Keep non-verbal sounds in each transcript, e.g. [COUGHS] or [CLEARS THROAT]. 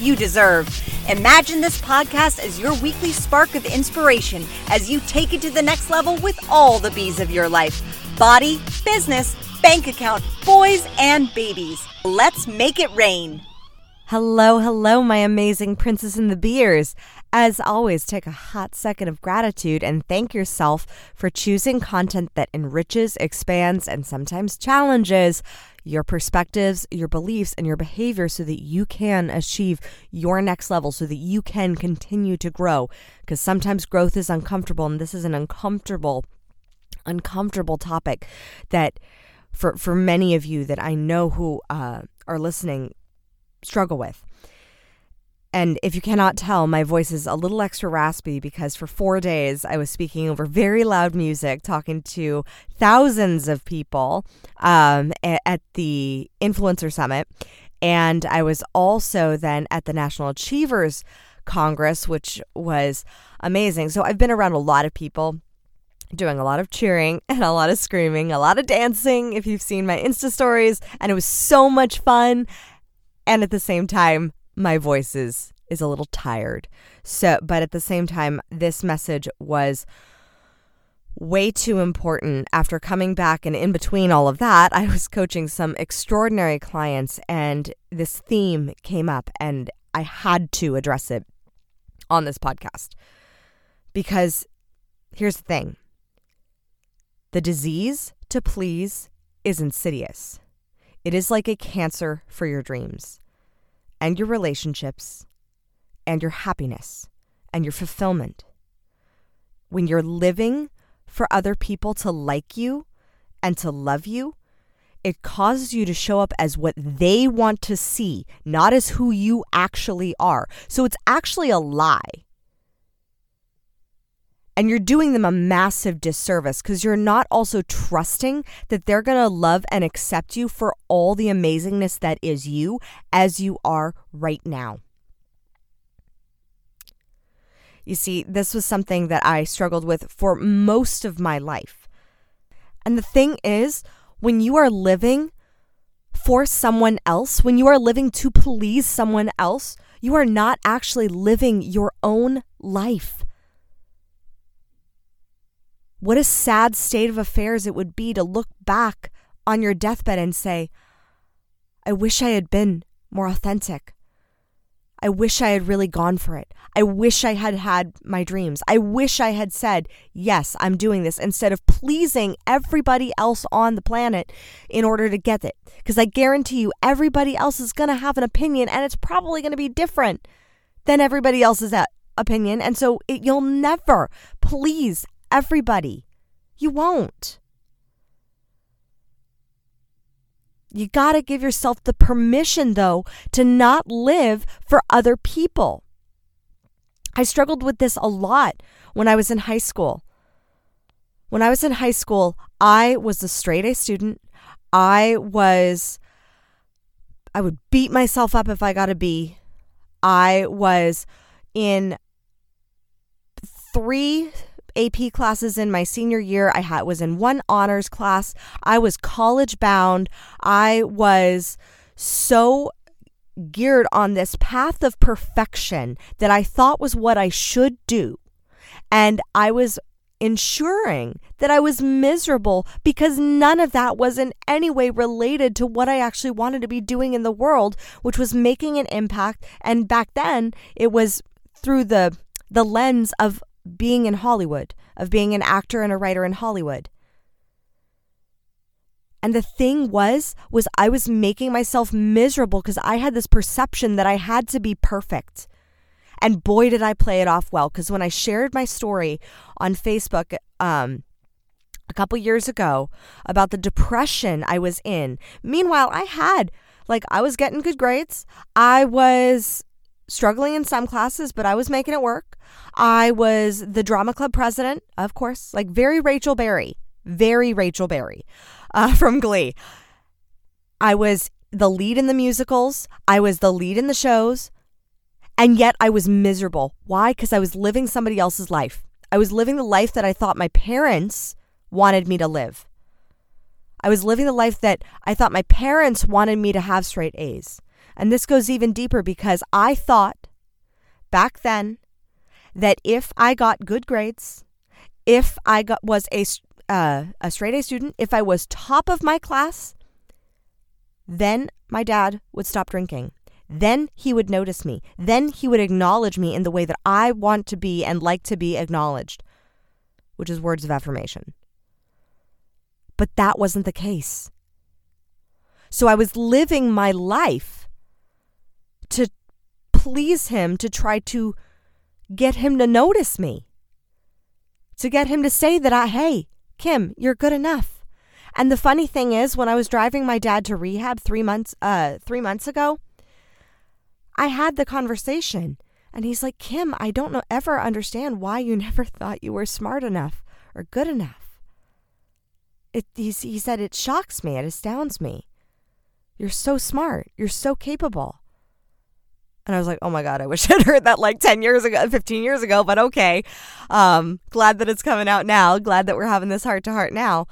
you deserve. Imagine this podcast as your weekly spark of inspiration as you take it to the next level with all the bees of your life body, business, bank account, boys, and babies. Let's make it rain. Hello, hello, my amazing princess in the beers. As always, take a hot second of gratitude and thank yourself for choosing content that enriches, expands, and sometimes challenges your perspectives, your beliefs, and your behavior so that you can achieve your next level, so that you can continue to grow. Because sometimes growth is uncomfortable, and this is an uncomfortable, uncomfortable topic that for, for many of you that I know who uh, are listening struggle with. And if you cannot tell, my voice is a little extra raspy because for four days I was speaking over very loud music, talking to thousands of people um, at the Influencer Summit. And I was also then at the National Achievers Congress, which was amazing. So I've been around a lot of people doing a lot of cheering [LAUGHS] and a lot of screaming, a lot of dancing, if you've seen my Insta stories. And it was so much fun. And at the same time, my voice is is a little tired. So, but at the same time, this message was way too important. After coming back and in between all of that, I was coaching some extraordinary clients and this theme came up and I had to address it on this podcast. Because here's the thing. The disease to please is insidious. It is like a cancer for your dreams and your relationships and your happiness and your fulfillment. When you're living for other people to like you and to love you, it causes you to show up as what they want to see, not as who you actually are. So it's actually a lie. And you're doing them a massive disservice because you're not also trusting that they're going to love and accept you for all the amazingness that is you as you are right now. You see, this was something that I struggled with for most of my life. And the thing is, when you are living for someone else, when you are living to please someone else, you are not actually living your own life. What a sad state of affairs it would be to look back on your deathbed and say, I wish I had been more authentic. I wish I had really gone for it. I wish I had had my dreams. I wish I had said, yes, I'm doing this instead of pleasing everybody else on the planet in order to get it. Because I guarantee you, everybody else is going to have an opinion and it's probably going to be different than everybody else's uh, opinion. And so it, you'll never please everybody. You won't. You got to give yourself the permission, though, to not live for other people. I struggled with this a lot when I was in high school. When I was in high school, I was a straight A student. I was, I would beat myself up if I got a B. I was in three AP classes in my senior year. I had was in one honors class. I was college bound. I was so geared on this path of perfection that I thought was what I should do. And I was ensuring that I was miserable because none of that was in any way related to what I actually wanted to be doing in the world, which was making an impact. And back then, it was through the the lens of being in Hollywood, of being an actor and a writer in Hollywood. And the thing was was I was making myself miserable because I had this perception that I had to be perfect. And boy did I play it off well cuz when I shared my story on Facebook um a couple years ago about the depression I was in. Meanwhile, I had like I was getting good grades. I was struggling in some classes, but I was making it work. I was the drama club president, of course, like very Rachel Berry, very Rachel Berry uh, [LAUGHS] from Glee. I was the lead in the musicals, I was the lead in the shows, and yet I was miserable. Why? Because I was living somebody else's life. I was living the life that I thought my parents wanted me to live. I was living the life that I thought my parents wanted me to have straight A's. And this goes even deeper because I thought back then that if I got good grades, if I got was a uh, a straight A student, if I was top of my class, then my dad would stop drinking. Then he would notice me. Then he would acknowledge me in the way that I want to be and like to be acknowledged, which is words of affirmation. But that wasn't the case. So I was living my life to please him, to try to get him to notice me, to get him to say that I, hey, Kim, you're good enough. And the funny thing is, when I was driving my dad to rehab three months, uh, three months ago, I had the conversation, and he's like, Kim, I don't know ever understand why you [LAUGHS] never thought you were smart enough or good enough. It, he said, it shocks me, it astounds me. You're so smart. You're so capable. And I was like, oh my God, I wish [LAUGHS] I'd heard that like 10 years ago, 15 years ago, but okay. Um, glad that it's coming out now. Glad that we're having this heart to heart now.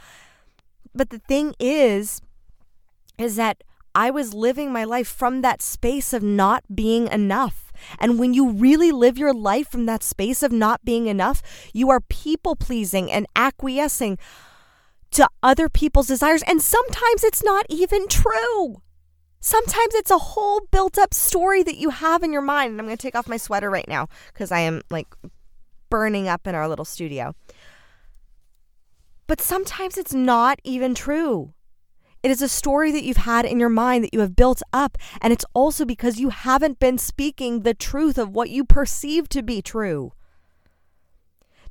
But the thing is, is that I was living my life from that space of not being enough. And when you really live your life from that space of not being enough, you are people pleasing and acquiescing to other people's desires. And sometimes it's not even true. Sometimes it's a whole built up story that you have in your mind. And I'm going to take off my sweater right now because I am like burning up in our little studio. But sometimes it's not even true. It is a story that you've had in your mind that you have built up. And it's also because you haven't been speaking the truth of what you perceive to be true.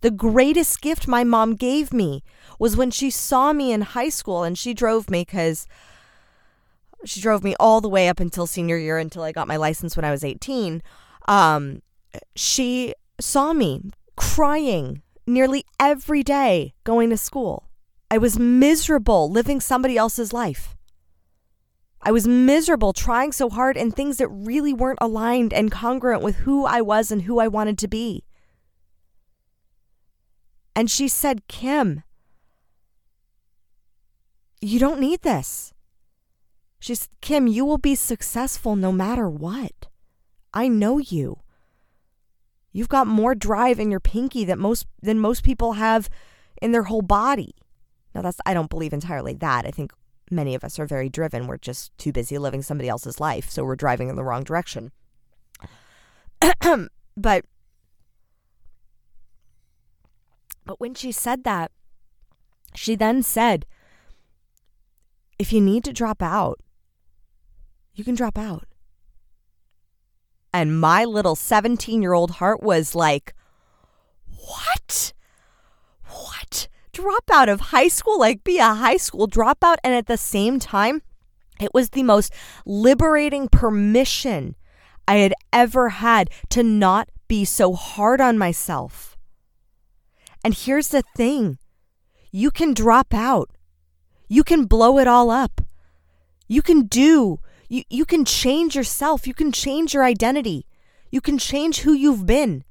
The greatest gift my mom gave me was when she saw me in high school and she drove me because she drove me all the way up until senior year until I got my license when I was 18. Um, she saw me crying nearly every day going to school. I was miserable living somebody else's life. I was miserable trying so hard in things that really weren't aligned and congruent with who I was and who I wanted to be. And she said, Kim, you don't need this. She's, Kim, you will be successful no matter what. I know you. You've got more drive in your pinky most than most people have in their whole body. Now that's I don't believe entirely that. I think many of us are very driven. We're just too busy living somebody else's life, so we're driving in the wrong direction. [CLEARS THROAT] but but when she said that, she then said, if you need to drop out, you can drop out. And my little 17 year old heart was like, What? What? Drop out of high school? Like, be a high school dropout? And at the same time, it was the most liberating permission I had ever had to not be so hard on myself. And here's the thing you can drop out, you can blow it all up, you can do you, you can change yourself. You can change your identity. You can change who you've been.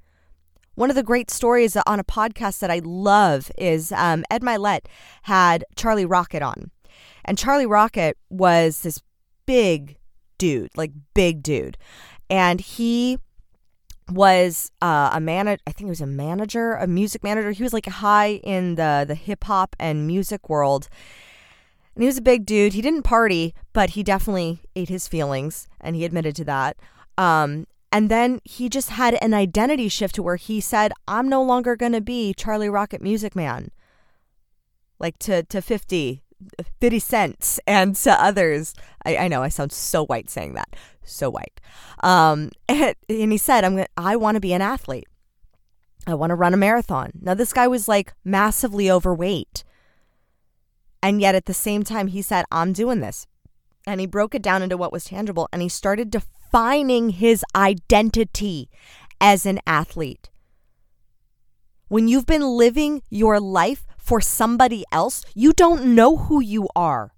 One of the great stories on a podcast that I love is um, Ed Mylett had Charlie Rocket on. And Charlie Rocket was this big dude, like big dude. And he was uh, a manager. I think he was a manager, a music manager. He was like high in the the hip hop and music world, and he was a big dude. He didn't party, but he definitely ate his feelings, and he admitted to that. Um, and then he just had an identity shift to where he said, I'm no longer going to be Charlie Rocket Music Man. Like to, to 50, 50 cents and to others. I, I know I sound so white saying that. So white. Um, [LAUGHS] and, and he said, I'm gonna, I want to be an athlete. I want to run a marathon. Now, this guy was like massively overweight. And yet at the same time, he said, I'm doing this. And he broke it down into what was tangible and he started defining his identity as an athlete. When you've been living your life for somebody else, you don't know who you are.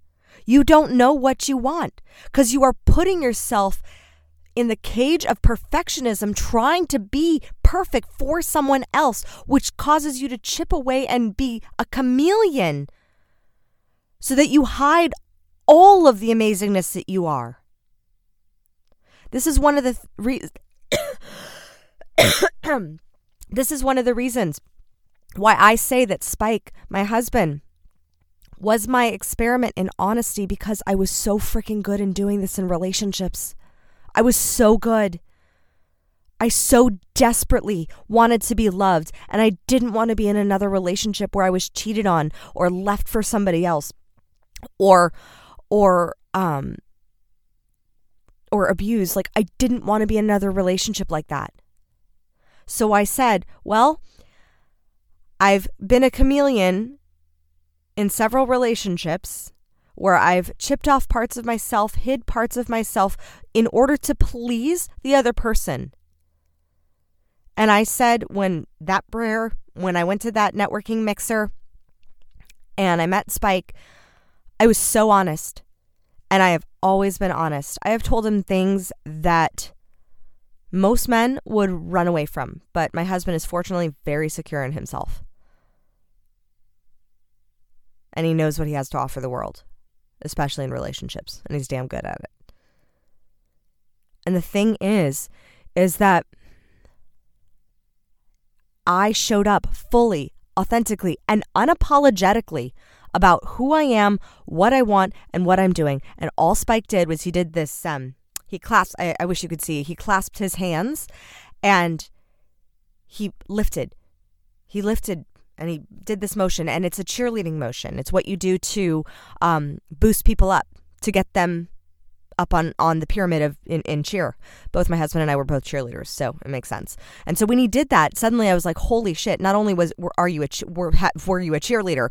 You don't know what you want because you are putting yourself in the cage of perfectionism, trying to be perfect for someone else, which causes you to chip away and be a chameleon so that you hide all of the amazingness that you are. This is one of the th- [COUGHS] this is one of the reasons why I say that Spike, my husband, was my experiment in honesty because I was so freaking good in doing this in relationships. I was so good. I so desperately wanted to be loved, and I didn't want to be in another relationship where I was cheated on or left for somebody else or or um or abused. Like I didn't want to be in another relationship like that. So I said, well, I've been a chameleon in several relationships where I've chipped off parts of myself, hid parts of myself in order to please the other person. And I said when that prayer, when I went to that networking mixer and I met Spike, I was so honest. And I have always been honest. I have told him things that most men would run away from, but my husband is fortunately very secure in himself. And he knows what he has to offer the world especially in relationships, and he's damn good at it. And the thing is, is that I showed up fully, authentically, and unapologetically about who I am, what I want, and what I'm doing. And all Spike did was he did this. Um, he clasped. I, I wish you could see. He clasped his hands, and he lifted. He lifted and he did this motion and it's a cheerleading motion it's what you do to um, boost people up to get them up on on the pyramid of in, in cheer both my husband and i were both cheerleaders so it makes sense and so when he did that suddenly i was like holy shit not only was were, are you a were, were you a cheerleader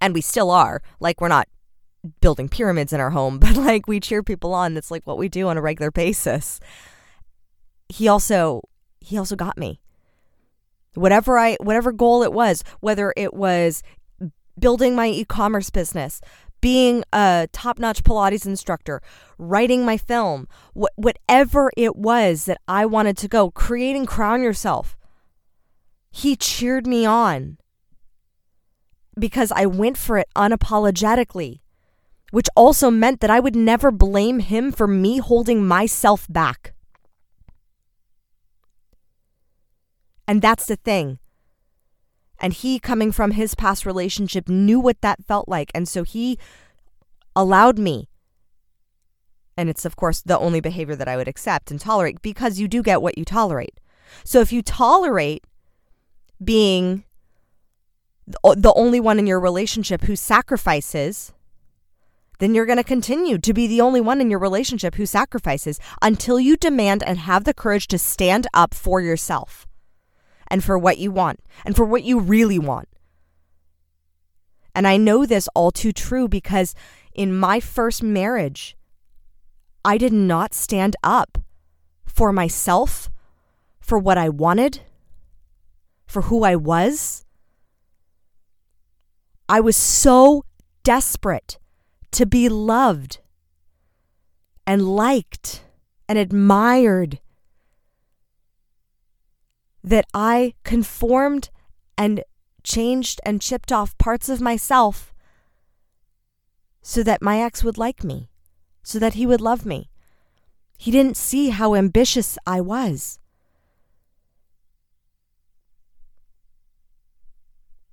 and we still are like we're not building pyramids in our home [LAUGHS] but like we cheer people on. That's like what we do on a regular basis. He also he also got me. Whatever I whatever goal it was, whether it was building my e-commerce business, being a top-notch Pilates instructor, writing my film, wh- whatever it was that I wanted to go, creating Crown Yourself. He cheered me on because I went for it unapologetically, which also meant that I would never blame him for me holding myself back. And that's the thing. And he, coming from his past relationship, knew what that felt like. And so he allowed me. And it's, of course, the only behavior that I would accept and tolerate because you do get what you tolerate. So if you tolerate being the only one in your relationship who sacrifices, then you're going to continue to be the only one in your relationship who sacrifices until you demand and have the courage to stand up for yourself and for what you want and for what you really want. And I know this all too true because in my first marriage, I did not stand up for myself, for what I wanted, for who I was. I was so desperate to be loved and liked and admired that I conformed and changed and chipped off parts of myself so that my ex would like me, so that he would love me. He didn't see how ambitious I was.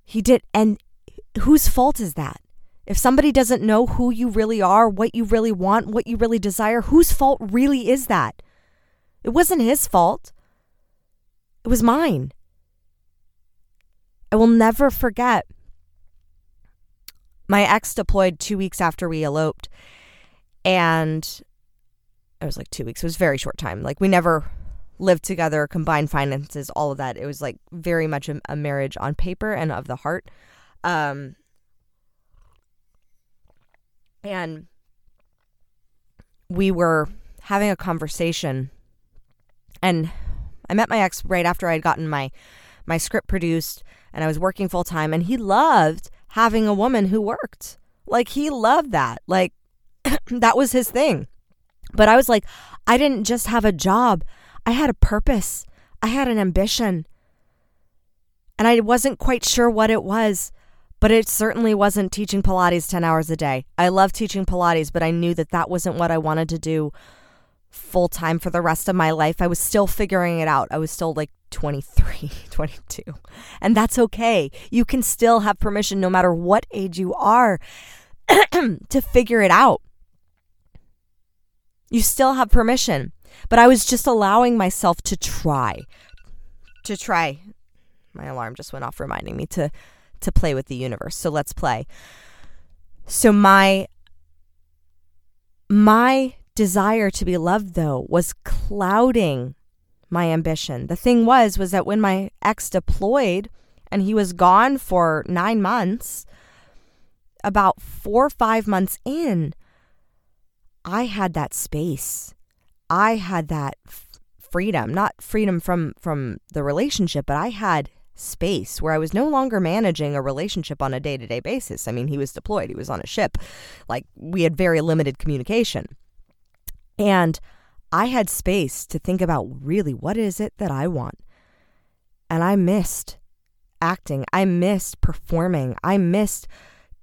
He did. And whose fault is that? If somebody doesn't know who you really are, what you really want, what you really desire, whose fault really is that? It wasn't his fault. It was mine. I will never forget. My ex deployed two weeks after we eloped, and it was like two weeks. It was very short time. Like we never lived together, combined finances, all of that. It was like very much a, a marriage on paper and of the heart. Um, and we were having a conversation and I met my ex right after I'd gotten my my script produced and I was working full time and he loved having a woman who worked. Like he loved that. Like [CLEARS THROAT] that was his thing. But I was like, I didn't just have a job. I had a purpose. I had an ambition. And I wasn't quite sure what it was, but it certainly wasn't teaching Pilates 10 hours a day. I love teaching Pilates, but I knew that that wasn't what I wanted to do full time for the rest of my life. I was still figuring it out. I was still like 23, [LAUGHS] 22. And that's okay. You can still have permission, no matter what age you are, [CLEARS THROAT] to figure it out. You still have permission. But I was just allowing myself to try. To try. My alarm just went off reminding me to to play with the universe. So let's play. So my my desire to be loved though was clouding my ambition. The thing was was that when my ex deployed and he was gone for 9 months, about 4 or 5 months in, I had that space. I had that freedom, not freedom from from the relationship, but I had space where I was no longer managing a relationship on a day-to-day basis. I mean, he was deployed, he was on a ship. Like we had very limited communication. And I had space to think about really what is it that I want. And I missed acting. I missed performing. I missed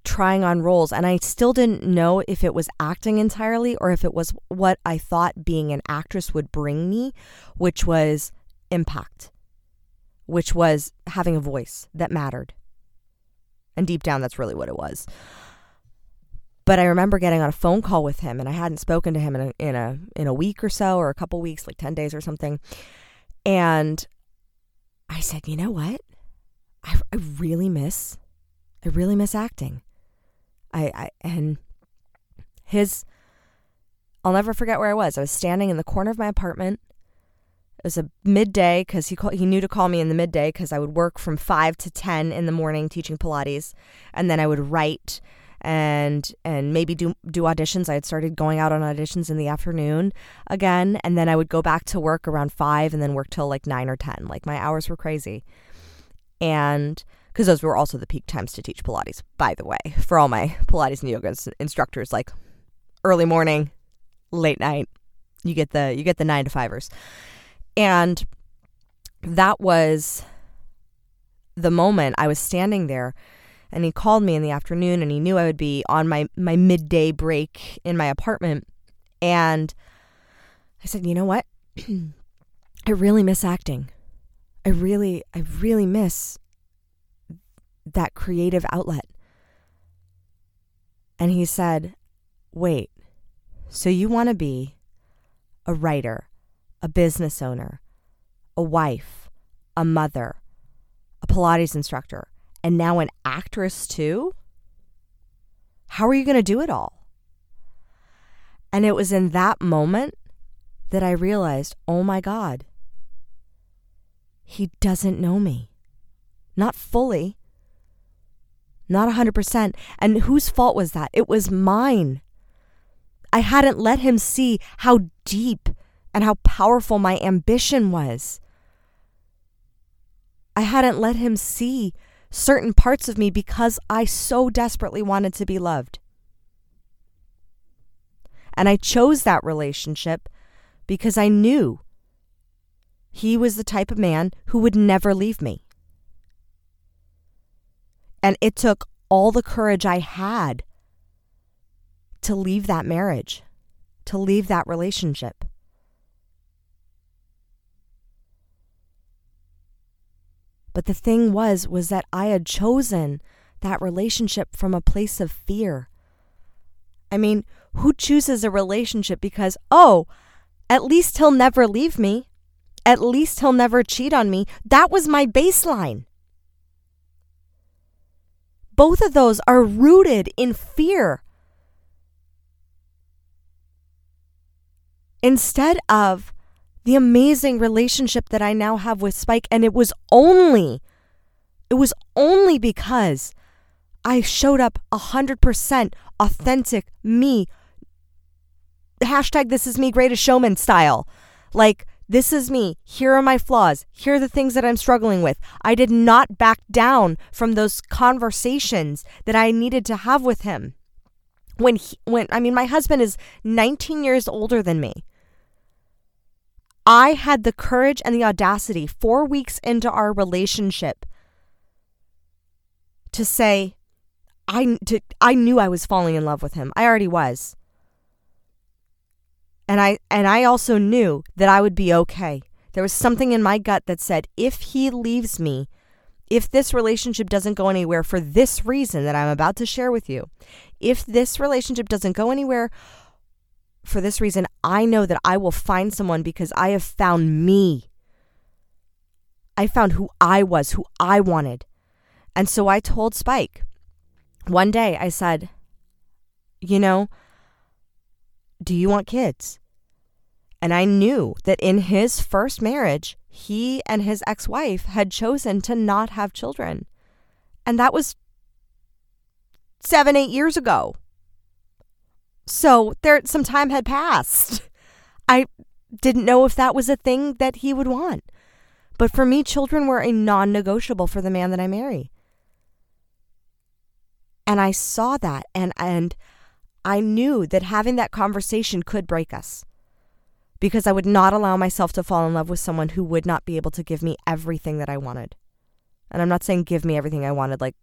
trying on roles. And I still didn't know if it was acting entirely or if it was what I thought being an actress would bring me, which was impact, which was having a voice that mattered. And deep down, that's really what it was. But I remember getting on a phone call with him, and I hadn't spoken to him in a in a in a week or so, or a couple weeks, like ten days or something. And I said, you know what? I, I really miss, I really miss acting. I, I and his, I'll never forget where I was. I was standing in the corner of my apartment. It was a midday because he call, he knew to call me in the midday because I would work from five to ten in the morning teaching Pilates, and then I would write and and maybe do do auditions. I had started going out on auditions in the afternoon again, and then I would go back to work around five, and then work till like nine or ten. Like my hours were crazy, and because those were also the peak times to teach Pilates. By the way, for all my Pilates and yoga instructors, like early morning, late night, you get the you get the nine to fivers, and that was the moment I was standing there and he called me in the afternoon and he knew I would be on my, my midday break in my apartment. And I said, you know what? [CLEARS THROAT] I really miss acting. I really, I really miss that creative outlet. And he said, wait, so you want to be a writer, a business owner, a wife, a mother, a Pilates instructor, and now an actress too? How are you going to do it all? And it was in that moment that I realized, oh my God, he doesn't know me. Not fully, not 100%. And whose fault was that? It was mine. I hadn't let him see how deep and how powerful my ambition was. I hadn't let him see certain parts of me because I so desperately wanted to be loved. And I chose that relationship because I knew he was the type of man who would never leave me. And it took all the courage I had to leave that marriage, to leave that relationship. But the thing was was that I had chosen that relationship from a place of fear. I mean, who chooses a relationship because, oh, at least he'll never leave me. At least he'll never cheat on me. That was my baseline. Both of those are rooted in fear. Instead of the amazing relationship that I now have with Spike. And it was only, it was only because I showed up 100% authentic me. hashtag this is me greatest showman style. Like, this is me. Here are my flaws. Here are the things that I'm struggling with. I did not back down from those conversations that I needed to have with him. When he, when I mean my husband is 19 years older than me. I had the courage and the audacity 4 weeks into our relationship to say I to, I knew I was falling in love with him. I already was. And I and I also knew that I would be okay. There was something in my gut that said if he leaves me, if this relationship doesn't go anywhere for this reason that I'm about to share with you, if this relationship doesn't go anywhere for this reason, I know that I will find someone because I have found me. I found who I was, who I wanted. And so I told Spike one day, I said, You know, do you want kids? And I knew that in his first marriage, he and his ex wife had chosen to not have children. And that was seven, eight years ago. So there some time had passed. I didn't know if that was a thing that he would want. But for me, children were a non negotiable for the man that I marry. And I saw that and and I knew that having that conversation could break us. Because I would not allow myself to fall in love with someone who would not be able to give me everything that I wanted. And I'm not saying give me everything I wanted like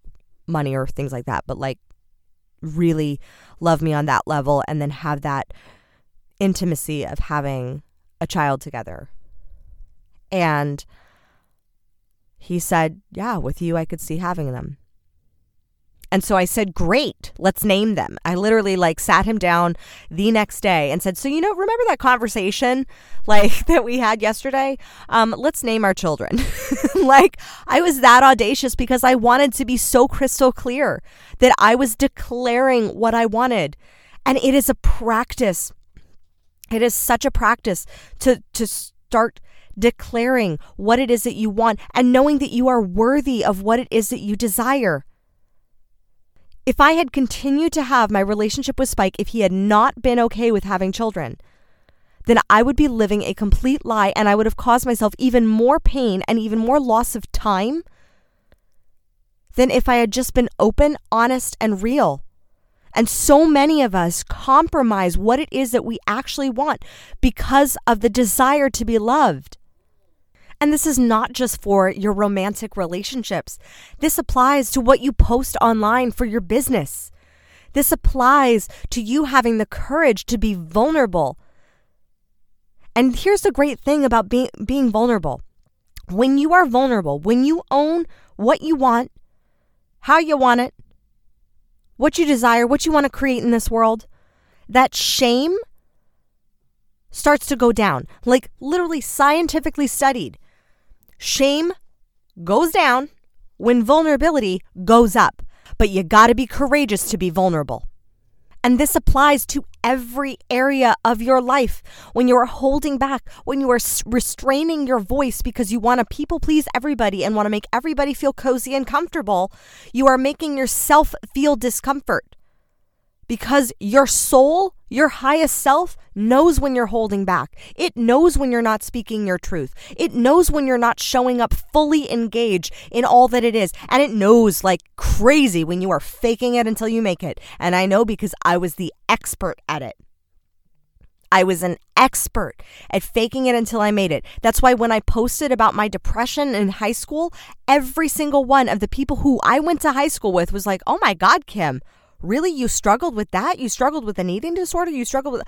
money or things like that, but like really love me on that level and then have that intimacy of having a child together. And he said, Yeah, with you, I could see having them. And so I said, Great, let's name them. I literally like sat him down the next day and said, So, you know, remember that conversation like [LAUGHS] that we had yesterday? Um, let's name our children. [LAUGHS] like, I was that audacious because I wanted to be so crystal clear that I was declaring what I wanted. And it is a practice. It is such a practice to to start declaring what it is that you want and knowing that you are worthy of what it is that you desire. If I had continued to have my relationship with Spike, if he had not been okay with having children, then I would be living a complete lie and I would have caused myself even more pain and even more loss of time than if I had just been open, honest, and real. And so many of us compromise what it is that we actually want because of the desire to be loved. And this is not just for your romantic relationships. This applies to what you post online for your business. This applies to you having the courage to be vulnerable. And here's the great thing about being, being vulnerable when you are vulnerable, when you own what you want, how you want it, what you desire, what you want to create in this world, that shame starts to go down. Like literally scientifically studied. Shame goes down when vulnerability goes up, but you got to be courageous to be vulnerable. And this applies to every area of your life. When you are holding back, when you are restraining your voice because you want to people please everybody and want to make everybody feel cozy and comfortable, you are making yourself feel discomfort because your soul, your highest self, knows when you're holding back. It knows when you're not speaking your truth. It knows when you're not showing up fully engaged in all that it is. And it knows like crazy when you are faking it until you make it. And I know because I was the expert at it. I was an expert at faking it until I made it. That's why when I posted about my depression in high school, every single one of the people who I went to high school with was like, oh my God, Kim, Really? You struggled with that? You struggled with an eating disorder? You struggled with.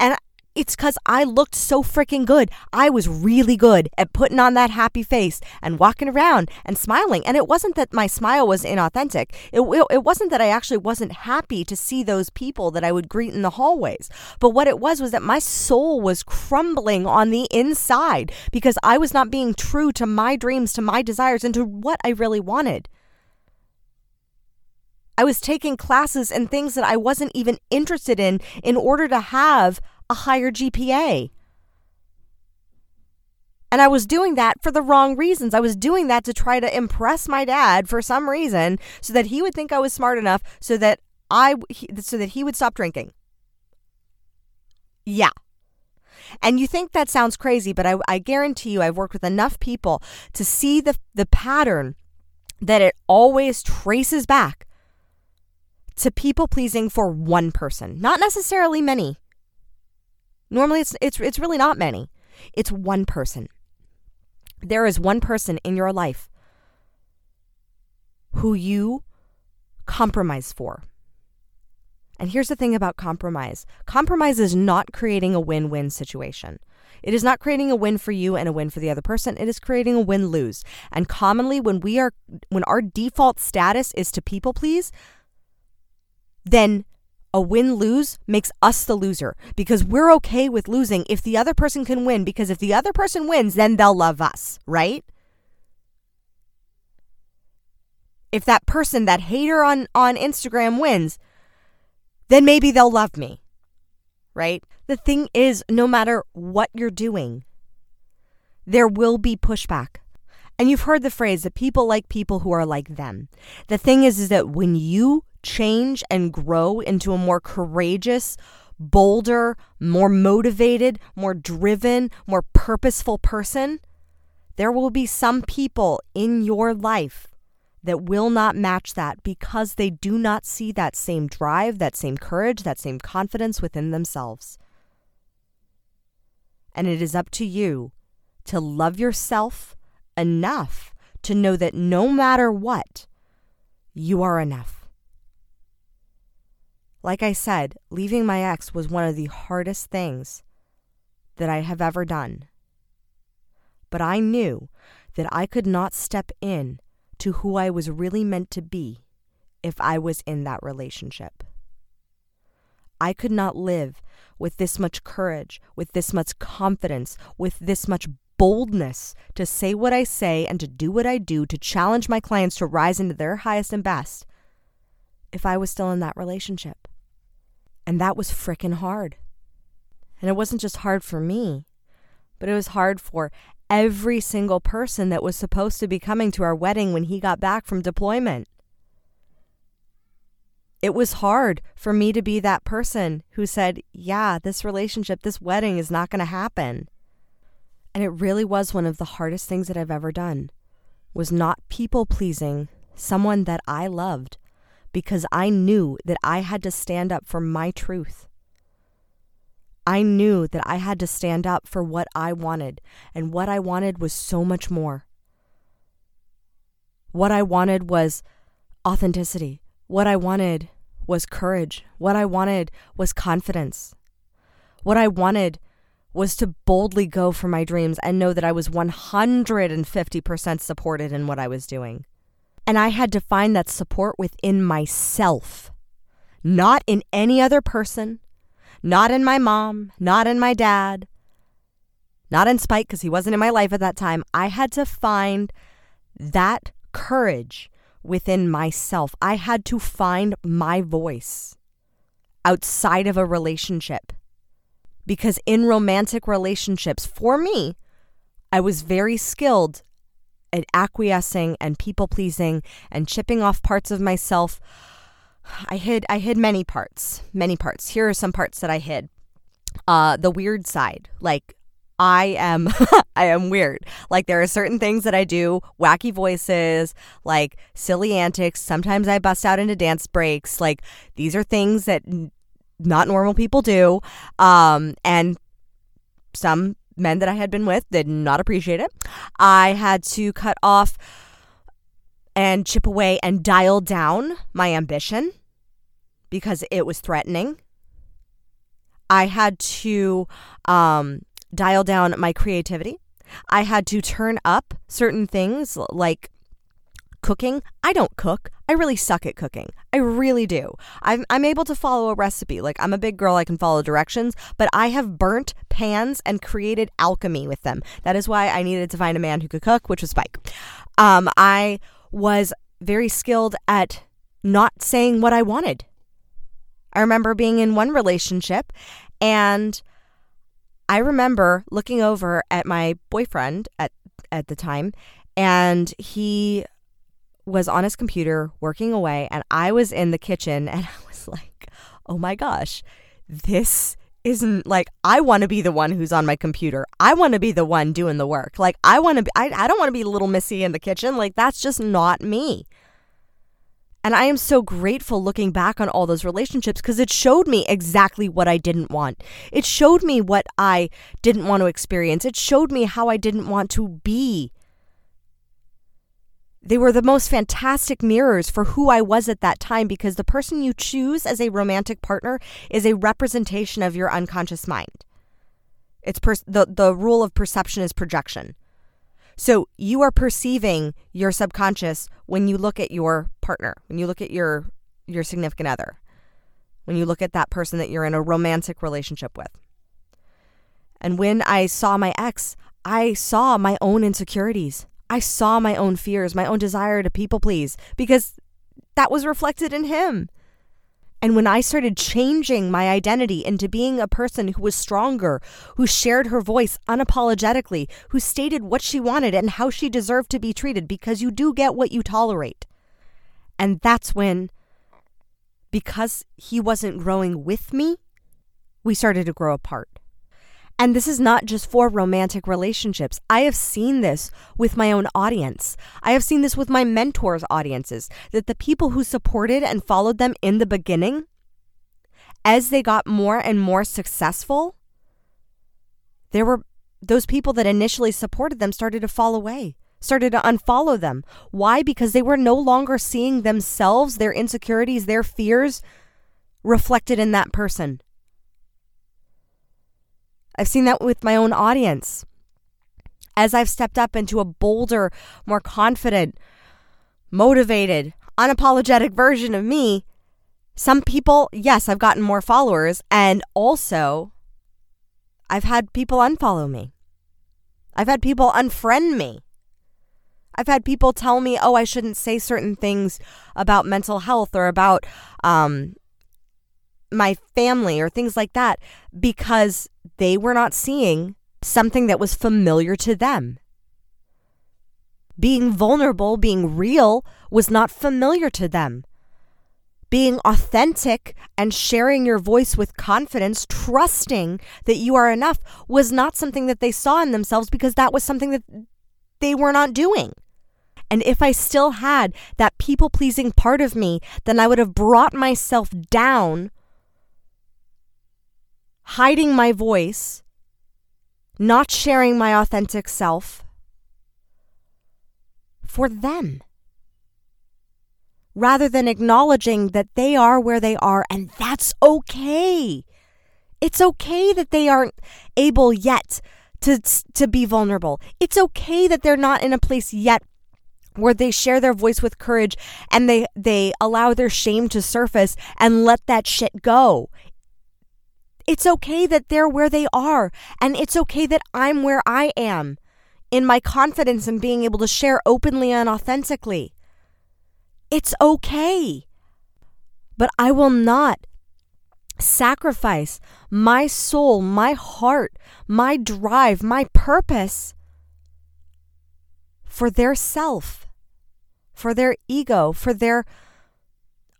And it's because I looked so freaking good. I was really good at putting on that happy face and walking around and smiling. And it wasn't that my smile was inauthentic. It, it, it, wasn't that I actually wasn't happy to see those people that I would greet in the hallways. But what it was was that my soul was crumbling on the inside because I was not being true to my dreams, to my desires, and to what I really wanted. I was taking classes and things that I wasn't even interested in in order to have a higher GPA. And I was doing that for the wrong reasons. I was doing that to try to impress my dad for some reason so that he would think I was smart enough so that I so that he would stop drinking. Yeah. And you think that sounds crazy, but I, I guarantee you, I've worked with enough people to see the, the pattern that it always traces back to people pleasing for one person, not necessarily many. Normally, it's, it's, it's really not many, it's one person. There is one person in your life who you compromise for. And here's the thing about compromise compromise is not creating a win win situation. It is not creating a win for you and a win for the other person. It is creating a win lose. And commonly when we are when our default status is to people please, then a win lose makes us the loser because we're okay with losing if the other person can win because if the other person wins then they'll love us, right? If that person, that hater on on Instagram wins, then maybe they'll love me. Right? The thing is, no matter what you're doing, there will be pushback. And you've heard the phrase that people like people who are like them. The thing is, is that when you change and grow into a more courageous, bolder, more motivated, more driven, more purposeful person, there will be some people in your life that will not match that because they do not see that same drive, that same courage, that same confidence within themselves. And it is up to you to love yourself enough to know that no matter what, you are enough. Like I said, leaving my ex was one of the hardest things that I have ever done. But I knew that I could not step in to who I was really meant to be if I was in that relationship. I could not live with this much courage, with this much confidence, with this much boldness to say what I say and to do what I do, to challenge my clients to rise into their highest and best, if I was still in that relationship. And that was frickin' hard. And it wasn't just hard for me, but it was hard for every single person that was supposed to be coming to our wedding when he got back from deployment. It was hard for me to be that person who said, Yeah, this relationship, this wedding is not going to happen. And it really was one of the hardest things that I've ever done was not people pleasing someone that I loved because I knew that I had to stand up for my truth. I knew that I had to stand up for what I wanted, and what I wanted was so much more. What I wanted was authenticity. What I wanted was courage. What I wanted was confidence. What I wanted was to boldly go for my dreams and know that I was 150% supported in what I was doing. And I had to find that support within myself, not in any other person, not in my mom, not in my dad, not in Spike, because he wasn't in my life at that time. I had to find that courage within myself. I had to find my voice outside of a relationship. Because in romantic relationships, for me, I was very skilled acquiescing and people pleasing and chipping off parts of myself I hid I hid many parts, many parts. Here are some parts that I hid. Uh the weird side. Like I am [LAUGHS] I am weird. Like there are certain things that I do, wacky voices, like silly antics. Sometimes I bust out into dance breaks. Like these are things that not normal people do. Um and some men that I had been with did not appreciate it. I had to cut off and chip away and dial down my ambition because it was threatening. I had to um, dial down my creativity. I had to turn up certain things like cooking. I don't cook. I really suck at cooking. I really do. I'm, I'm able to follow a recipe. Like, I'm a big girl, I can follow directions, but I have burnt pans and created alchemy with them. That is why I needed to find a man who could cook, which was Spike. Um, I was very skilled at not saying what I wanted. I remember being in one relationship and I remember looking over at my boyfriend at at the time and he was on his computer working away and I was in the kitchen [LAUGHS] and I was like, "Oh my gosh, this isn't like I want to be the one who's on my computer. I want to be the one doing the work. Like I want to be I, I don't want to be little Missy in the kitchen. Like that's just not me. And I am so grateful looking back on all those relationships because it showed me exactly what I didn't want. It showed me what I didn't want to experience. It showed me how I didn't want to be. They were the most fantastic mirrors for who I was at that time because the person you choose as a romantic partner is a representation of your unconscious mind. It's per- the the rule of perception is projection. So you are perceiving your subconscious when you look at your partner, when you look at your your significant other, when you look at that person that you're in a romantic relationship with. And when I saw my ex, I saw my own insecurities. I saw my own fears, my own desire to people please because that was reflected in him. And when I started changing my identity into being a person who was stronger, who shared her voice unapologetically, who stated what she wanted and how she deserved to be treated, because you do get what you tolerate. And that's when, because he wasn't growing with me, we started to grow apart. And this is not just for romantic relationships. I have seen this with my own audience. I have seen this with my mentors' audiences that the people who supported and followed them in the beginning, as they got more and more successful, there were those people that initially supported them started to fall away, started to unfollow them. Why? Because they were no longer seeing themselves, their insecurities, their fears reflected in that person. I've seen that with my own audience. As I've stepped up into a bolder, more confident, motivated, unapologetic version of me, some people, yes, I've gotten more followers, and also I've had people unfollow me. I've had people unfriend me. I've had people tell me, oh, I shouldn't say certain things about mental health or about um, my family or things like that because they were not seeing something that was familiar to them. Being vulnerable, being real, was not familiar to them. Being authentic and sharing your voice with confidence, trusting that you are enough, was not something that they saw in themselves because that was something that they were not doing. And if I still had that people pleasing part of me, then I would have brought myself down hiding my voice, not sharing my authentic self for them. Rather than acknowledging that they are where they are and that's okay. It's okay that they aren't able yet to, to be vulnerable. It's okay that they're not in a place yet where they share their voice with courage and they they allow their shame to surface and let that shit go. It's okay that they're where they are, and it's okay that I'm where I am in my confidence and being able to share openly and authentically. It's okay. But I will not sacrifice my soul, my heart, my drive, my purpose for their self, for their ego, for their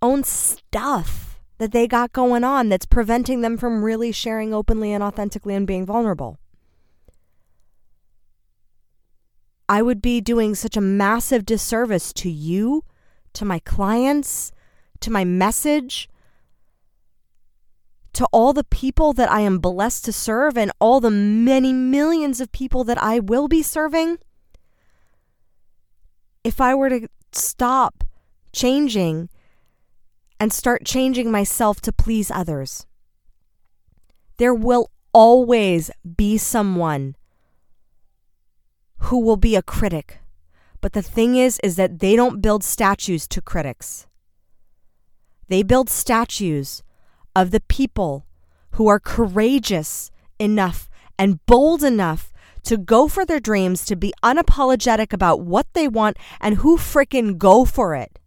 own stuff that they got going on that's preventing them from really sharing openly and authentically and being vulnerable. I would be doing such a massive disservice to you, to my clients, to my message, to all the people that I am blessed to serve, and all the many millions of people that I will be serving. If I were to stop changing and start changing myself to please others. There will always be someone who will be a critic. But the thing is is that they don't build statues to critics. They build statues of the people who are courageous enough and bold enough to go for their dreams, to be unapologetic about what they want, and who frickin' go for it.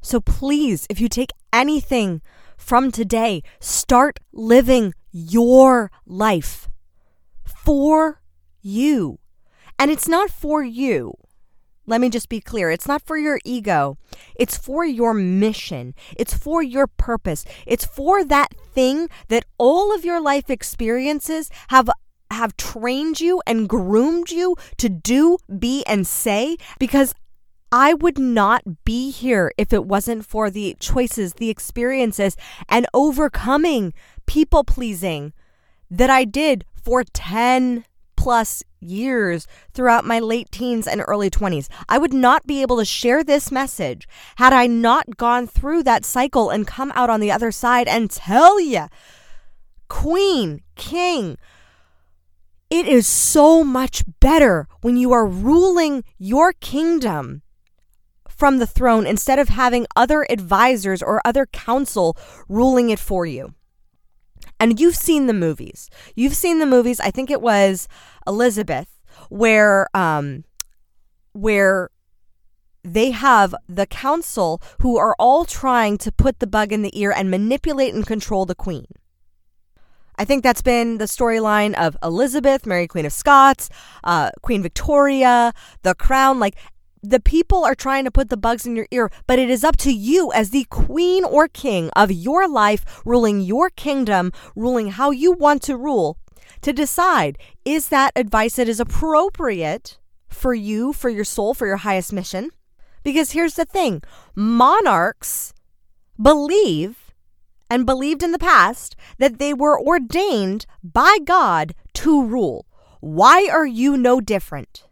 So please, if you take anything from today, start living your life for you. And it's not for you. Let me just be clear. It's not for your ego. It's for your mission. It's for your purpose. It's for that thing that all of your life experiences have have trained you and groomed you to do, be, and say because I would not be here if it wasn't for the choices, the experiences, and overcoming people pleasing that I did for 10 plus years throughout my late teens and early 20s. I would not be able to share this message had I not gone through that cycle and come out on the other side and tell you, Queen, King, it is so much better when you are ruling your kingdom from the throne instead of having other advisors or other counsel ruling it for you. And you've seen the movies. You've seen the movies. I think it was Elizabeth, where um, where they have the council who are all trying to put the bug in the ear and manipulate and control the queen. I think that's been the storyline of Elizabeth, Mary Queen of Scots, uh, Queen Victoria, The Crown. Like the people are trying to put the bugs in your ear, but it is up to you as the queen or king of your life, ruling your kingdom, ruling how you want to rule, to decide is that advice that is appropriate for you, for your soul, for your highest mission? Because here's the thing monarchs believe and believed in the past that they were ordained by God to rule. Why are you no different?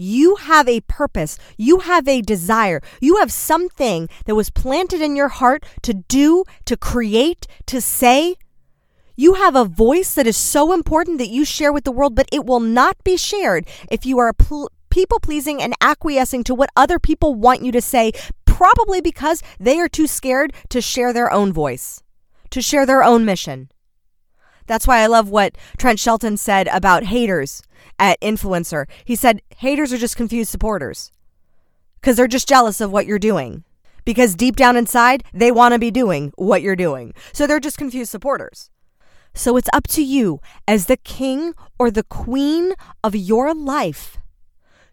You have a purpose. You have a desire. You have something that was planted in your heart to do, to create, to say. You have a voice that is so important that you share with the world, but it will not be shared if you are pl- people pleasing and acquiescing to what other people want you to say, probably because they are too scared to share their own voice, to share their own mission. That's why I love what Trent Shelton said about haters at Influencer. He said haters are just confused supporters because they're just jealous of what you're doing. Because deep down inside, they want to be doing what you're doing. So they're just confused supporters. So it's up to you as the king or the queen of your life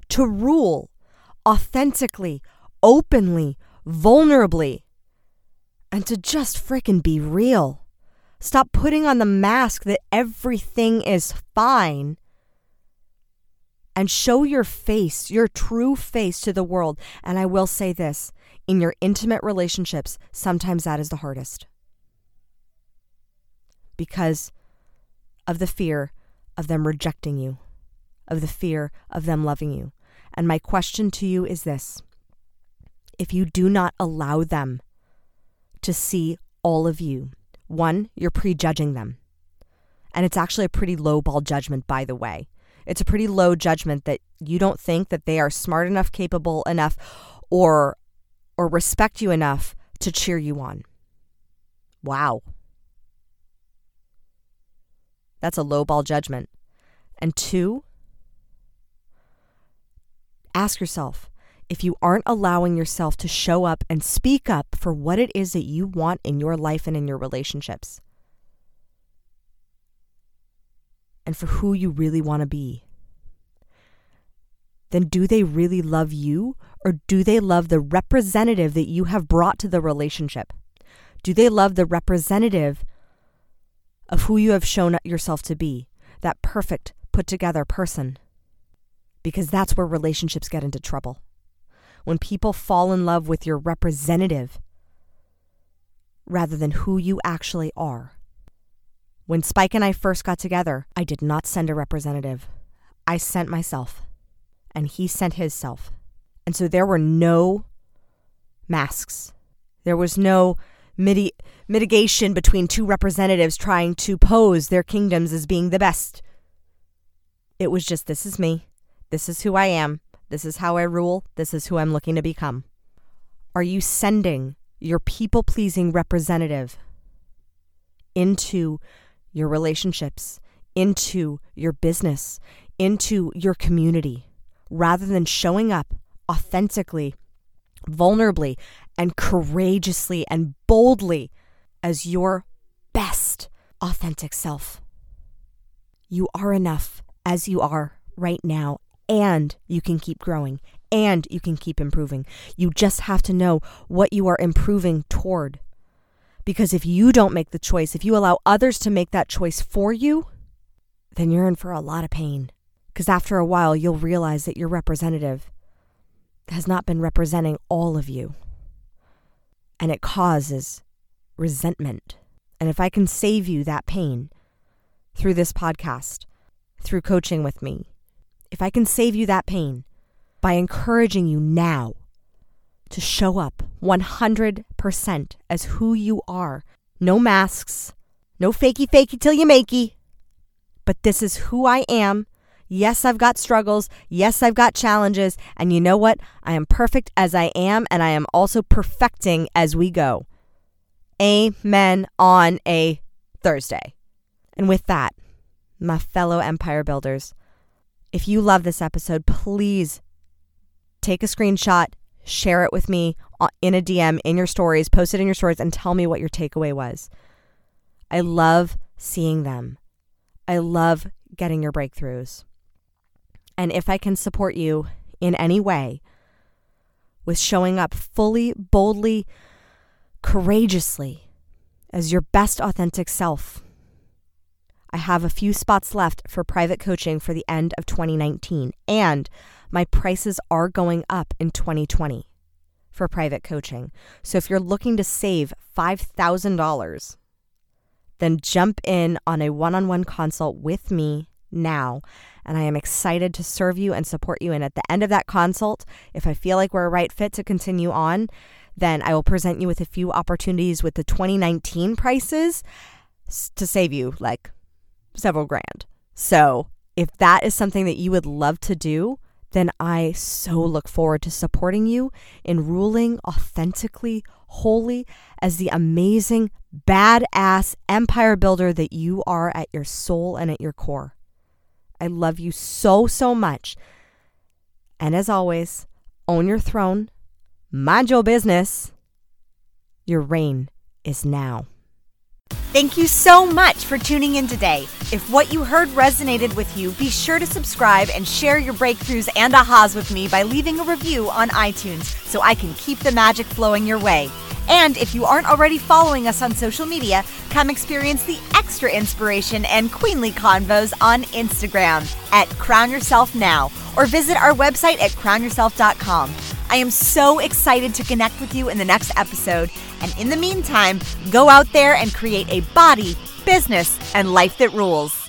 to rule authentically, openly, vulnerably, and to just freaking be real. Stop putting on the mask that everything is fine and show your face, your true face to the world. And I will say this in your intimate relationships, sometimes that is the hardest because of the fear of them rejecting you, of the fear of them loving you. And my question to you is this if you do not allow them to see all of you, one, you're prejudging them. And it's actually a pretty low ball judgment, by the way. It's a pretty low judgment that you don't think that they are smart enough, capable enough, or or respect you enough to cheer you on. Wow. That's a low ball judgment. And two, ask yourself if you aren't allowing yourself to show up and speak up for what it is that you want in your life and in your relationships, and for who you really want to be, then do they really love you or do they love the representative that you have brought to the relationship? Do they love the representative of who you have shown yourself to be, that perfect, put together person? Because that's where relationships get into trouble when people fall in love with your representative rather than who you actually are. When Spike and I first got together, I did not send a representative. I sent myself, and he sent his self. And so there were no masks. There was no miti- mitigation between two representatives trying to pose their kingdoms as being the best. It was just this is me. This is who I am. This is how I rule. This is who I'm looking to become. Are you sending your people pleasing representative into your relationships, into your business, into your community, rather than showing up authentically, vulnerably, and courageously and boldly as your best authentic self? You are enough as you are right now and you can keep growing and you can keep improving. You just have to know what you are improving toward. Because if you don't make the choice, if you allow others to make that choice for you, then you're in for a lot of pain. Because after a while, you'll realize that your representative has not been representing all of you. And it causes resentment. And if I can save you that pain through this podcast, through coaching with me, if I can save you that pain by encouraging you now to show up 100% as who you are, no masks, no fakey fakey till you makey, but this is who I am. Yes, I've got struggles. Yes, I've got challenges. And you know what? I am perfect as I am, and I am also perfecting as we go. Amen on a Thursday. And with that, my fellow empire builders, if you love this episode, please take a screenshot, share it with me uh, in a DM in your stories, post it in your stories, and tell me what your takeaway was. I love seeing them. I love getting your breakthroughs. And if I can support you in any way with showing up fully, boldly, courageously as your best authentic self, I have a few spots left for private coaching for the end of 2019. And my prices are going up in 2020 for private coaching. So if you're looking to save $5,000, then jump in on a one on one consult with me now. And I am excited to serve you and support you. And at the end of that consult, if I feel like we're a right fit to continue on, then I will present you with a few opportunities with the 2019 prices to save you like several grand. So if that is something that you would love to do, then I so look forward to supporting you in ruling authentically, wholly, as the amazing, badass empire builder that you are at your soul and at your core. I love you so, so much. And as always, own your throne, mind your business. Your reign is now. Thank you so much for tuning in today. If what you heard resonated with you, be sure to subscribe and share your breakthroughs and ahas with me by leaving a review on iTunes so I can keep the magic flowing your way. And if you aren't already following us on social media, come experience the extra inspiration and queenly convos on Instagram at Crown Yourself Now or visit our website at crownyourself.com. I am so excited to connect with you in the next episode. And in the meantime, go out there and create a body, business, and life that rules.